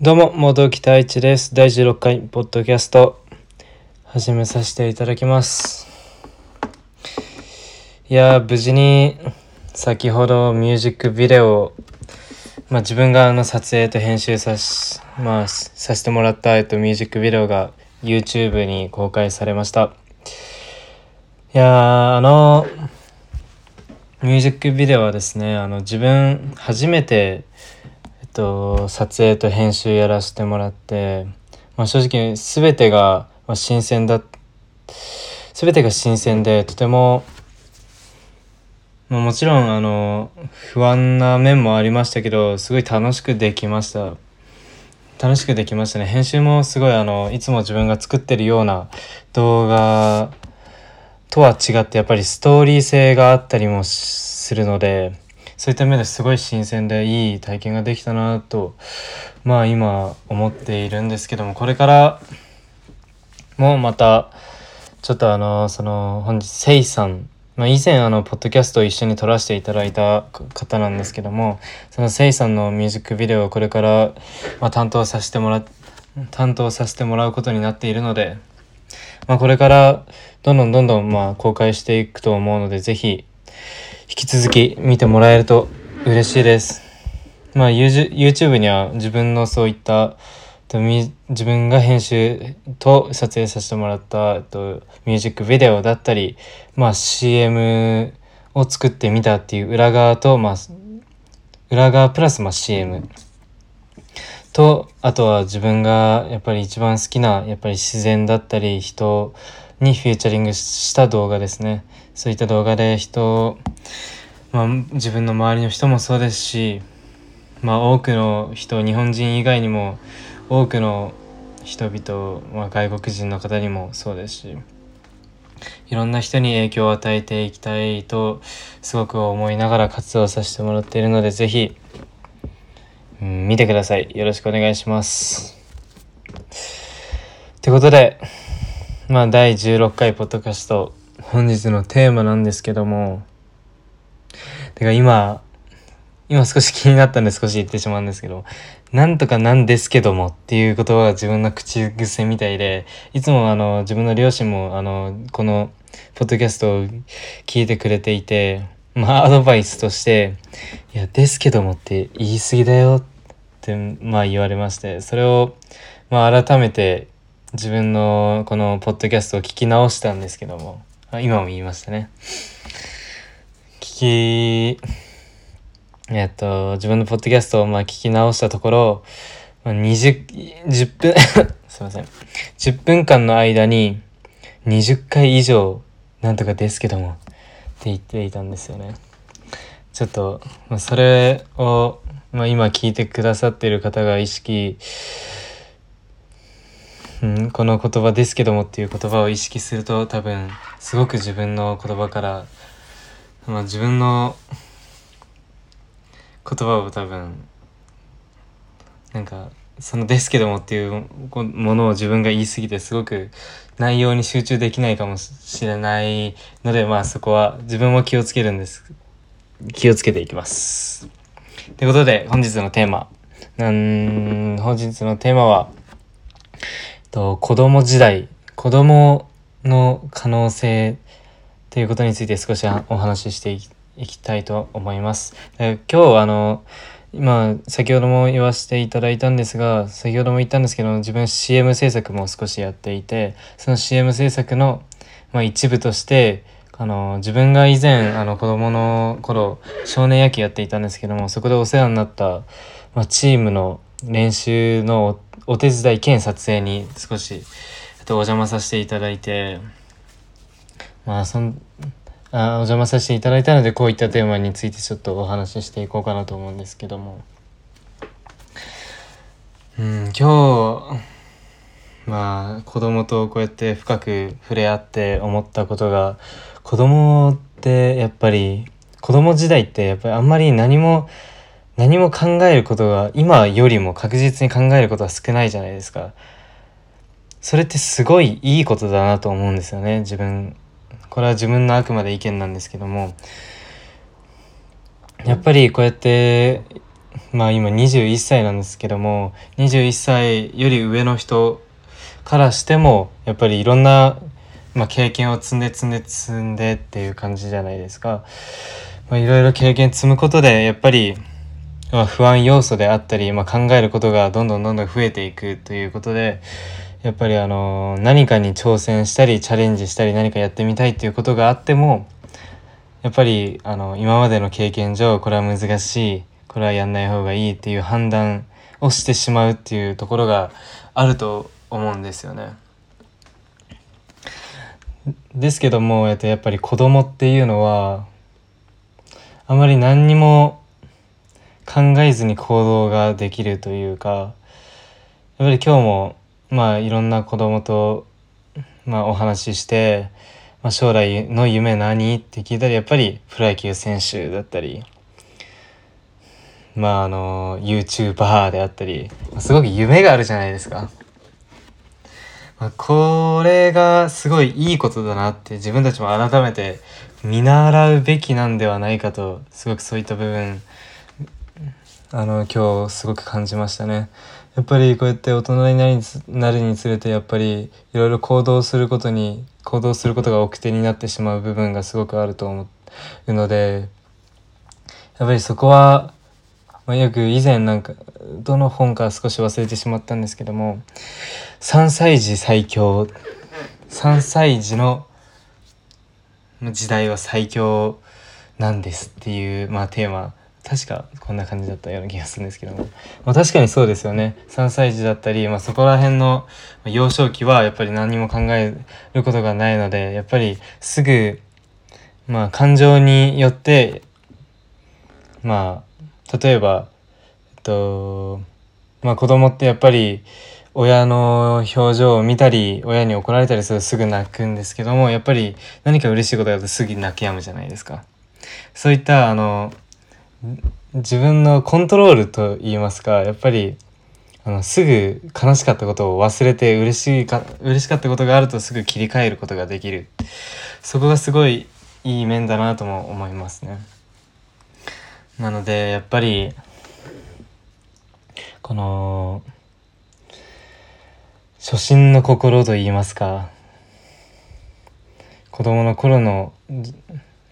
どうも、元木太一です。第16回ポッドキャスト、始めさせていただきます。いやー、無事に、先ほどミュージックビデオ、まあ自分があの撮影と編集さし、まあ、させてもらった、えっと、ミュージックビデオが YouTube に公開されました。いやー、あの、ミュージックビデオはですね、あの、自分、初めて、と、撮影と編集やらせてもらって、まあ、正直全てが新鮮だ全てが新鮮でとても、まあ、もちろんあの不安な面もありましたけどすごい楽しくできました。楽しくできましたね。編集もすごいあのいつも自分が作ってるような動画とは違ってやっぱりストーリー性があったりもするのでそういった面ですごい新鮮でいい体験ができたなとまあ今思っているんですけどもこれからもまたちょっとあのその本日せいさん、まあ、以前あのポッドキャストを一緒に撮らせていただいた方なんですけどもそのせいさんのミュージックビデオをこれから、ま、担当させてもら担当させてもらうことになっているので、まあ、これからどんどんどんどんまあ公開していくと思うのでぜひ引き続き見てもらえると嬉しいです。まあ YouTube には自分のそういった自分が編集と撮影させてもらったえっとミュージックビデオだったり、まあ、CM を作ってみたっていう裏側と、まあ、裏側プラスまあ CM とあとは自分がやっぱり一番好きなやっぱり自然だったり人にフューチャリングした動画ですねそういった動画で人まあ、自分の周りの人もそうですし、まあ、多くの人日本人以外にも多くの人々、まあ、外国人の方にもそうですしいろんな人に影響を与えていきたいとすごく思いながら活動させてもらっているのでぜひ、うん、見てくださいよろしくお願いします。ということでまあ第16回ポッドキャスト本日のテーマなんですけども。てか今、今少し気になったんで少し言ってしまうんですけど、なんとかなんですけどもっていう言葉が自分の口癖みたいで、いつもあの自分の両親もあのこのポッドキャストを聞いてくれていて、まあアドバイスとして、いや、ですけどもって言い過ぎだよってまあ言われまして、それをまあ改めて自分のこのポッドキャストを聞き直したんですけども、今も言いましたね。聞き、えっと、自分のポッドキャストをまあ聞き直したところ、20、10分 すいません。10分間の間に20回以上、なんとかですけども、って言っていたんですよね。ちょっと、ま、それを、まあ、今聞いてくださっている方が意識、うん、この言葉ですけどもっていう言葉を意識すると多分すごく自分の言葉からまあ、自分の言葉を多分なんかその「ですけども」っていうものを自分が言い過ぎてすごく内容に集中できないかもしれないのでまあそこは自分も気をつけるんです気をつけていきます。ということで本日のテーマなん本日のテーマはと子供時代子供の可能性ということについて少しお話ししていきたいと思います。今日あの今先ほども言わせていただいたんですが先ほども言ったんですけど自分 CM 制作も少しやっていてその CM 制作の、まあ、一部としてあの自分が以前あの子供の頃少年野球やっていたんですけどもそこでお世話になった、まあ、チームの練習のお手伝い兼撮影に少しお邪魔させていただいて。まあそんあお邪魔させていただいたのでこういったテーマについてちょっとお話ししていこうかなと思うんですけども。うん今日まあ子供とこうやって深く触れ合って思ったことが子供ってやっぱり子供時代ってやっぱりあんまり何も何も考えることが今よりも確実に考えることは少ないじゃないですか。それってすごいいいことだなと思うんですよね自分これは自分のあくまで意見なんですけどもやっぱりこうやってまあ今21歳なんですけども21歳より上の人からしてもやっぱりいろんな、まあ、経験を積んで積んで積んでっていう感じじゃないですか。まあ、いろいろ経験積むことでやっぱり、まあ、不安要素であったり、まあ、考えることがどんどんどんどん増えていくということでやっぱりあの何かに挑戦したりチャレンジしたり何かやってみたいっていうことがあってもやっぱりあの今までの経験上これは難しいこれはやんない方がいいっていう判断をしてしまうっていうところがあると思うんですよね。ですけども、やっぱり子供っていうのはあまり何にも考えずに行動ができるというかやっぱり今日もまあいろんな子供とまあお話しして、まあ、将来の夢何って聞いたらやっぱりプロ野球選手だったりまああの YouTuber であったりすごく夢があるじゃないですか。これがすごいいいことだなって自分たちも改めて見習うべきなんではないかとすごくそういった部分あの今日すごく感じましたね。やっぱりこうやって大人になりなるにつれてやっぱりいろいろ行動することに行動することが奥手になってしまう部分がすごくあると思うのでやっぱりそこはまあ、よく以前なんかどの本か少し忘れてしまったんですけども3歳児最強3歳児の時代は最強なんですっていう、まあ、テーマ確かこんな感じだったような気がするんですけども、まあ、確かにそうですよね3歳児だったり、まあ、そこら辺の幼少期はやっぱり何も考えることがないのでやっぱりすぐまあ感情によってまあ例えば、えっと、まあ子供ってやっぱり親の表情を見たり親に怒られたりするとすぐ泣くんですけどもやっぱり何か嬉しいことがあるとすぐ泣き止むじゃないですか。そういったあの自分のコントロールといいますかやっぱりあのすぐ悲しかったことを忘れて嬉しいか嬉しかったことがあるとすぐ切り替えることができるそこがすごいいい面だなとも思いますね。なのでやっぱりこの初心の心といいますか子供の頃の、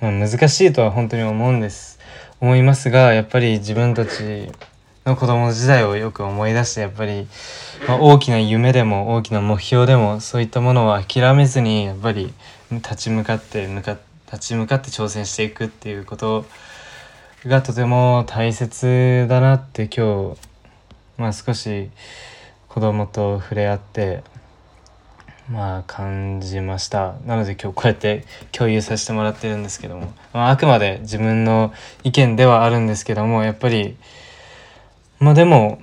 難しいとは本当に思うんです思いますがやっぱり自分たちの子供時代をよく思い出してやっぱり、まあ、大きな夢でも大きな目標でもそういったものは諦めずにやっぱり立ち向かって向か立ち向かって挑戦していくっていうことがとても大切だなって今日、まあ、少し子供と触れ合ってまあ感じましたなので今日こうやって共有させてもらってるんですけども、まあ、あくまで自分の意見ではあるんですけどもやっぱりまあでも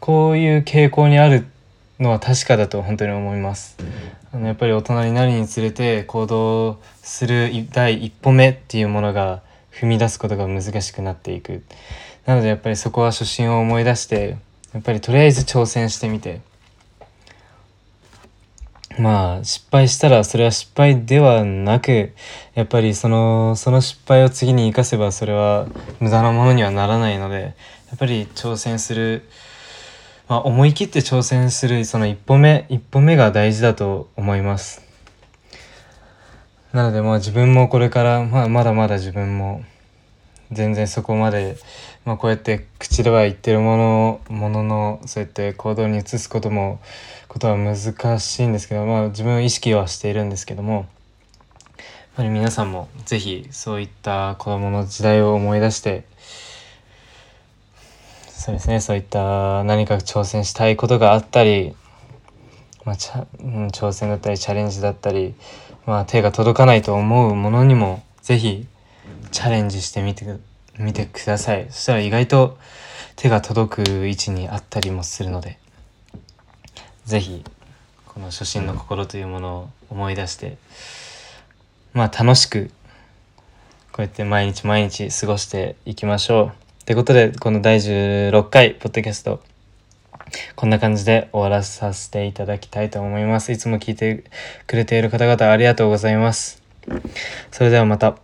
こういう傾向にあるのは確かだと本当に思います。あのやっぱり大人になるにつれて行動する第一歩目っていうものが踏み出すことが難しくなっていく。なのでやっぱりそこは初心を思い出してやっぱりとりあえず挑戦してみてまあ失敗したらそれは失敗ではなくやっぱりそのその失敗を次に生かせばそれは無駄なものにはならないのでやっぱり挑戦するまあ、思い切って挑戦するその一歩目一歩目が大事だと思います。なのでまあ自分もこれから、まあ、まだまだ自分も全然そこまで、まあ、こうやって口では言ってるものもののそうやって行動に移すこともことは難しいんですけど、まあ、自分意識はしているんですけどもやっぱり皆さんも是非そういった子どもの時代を思い出してそうですねそういった何か挑戦したいことがあったり、まあちゃうん、挑戦だったりチャレンジだったり、まあ、手が届かないと思うものにも是非チャレンジしてみてみてくださいそしたら意外と手が届く位置にあったりもするので是非この初心の心というものを思い出してまあ楽しくこうやって毎日毎日過ごしていきましょう。ということで、この第16回、ポッドキャスト、こんな感じで終わらさせていただきたいと思います。いつも聞いてくれている方々ありがとうございます。それではまた。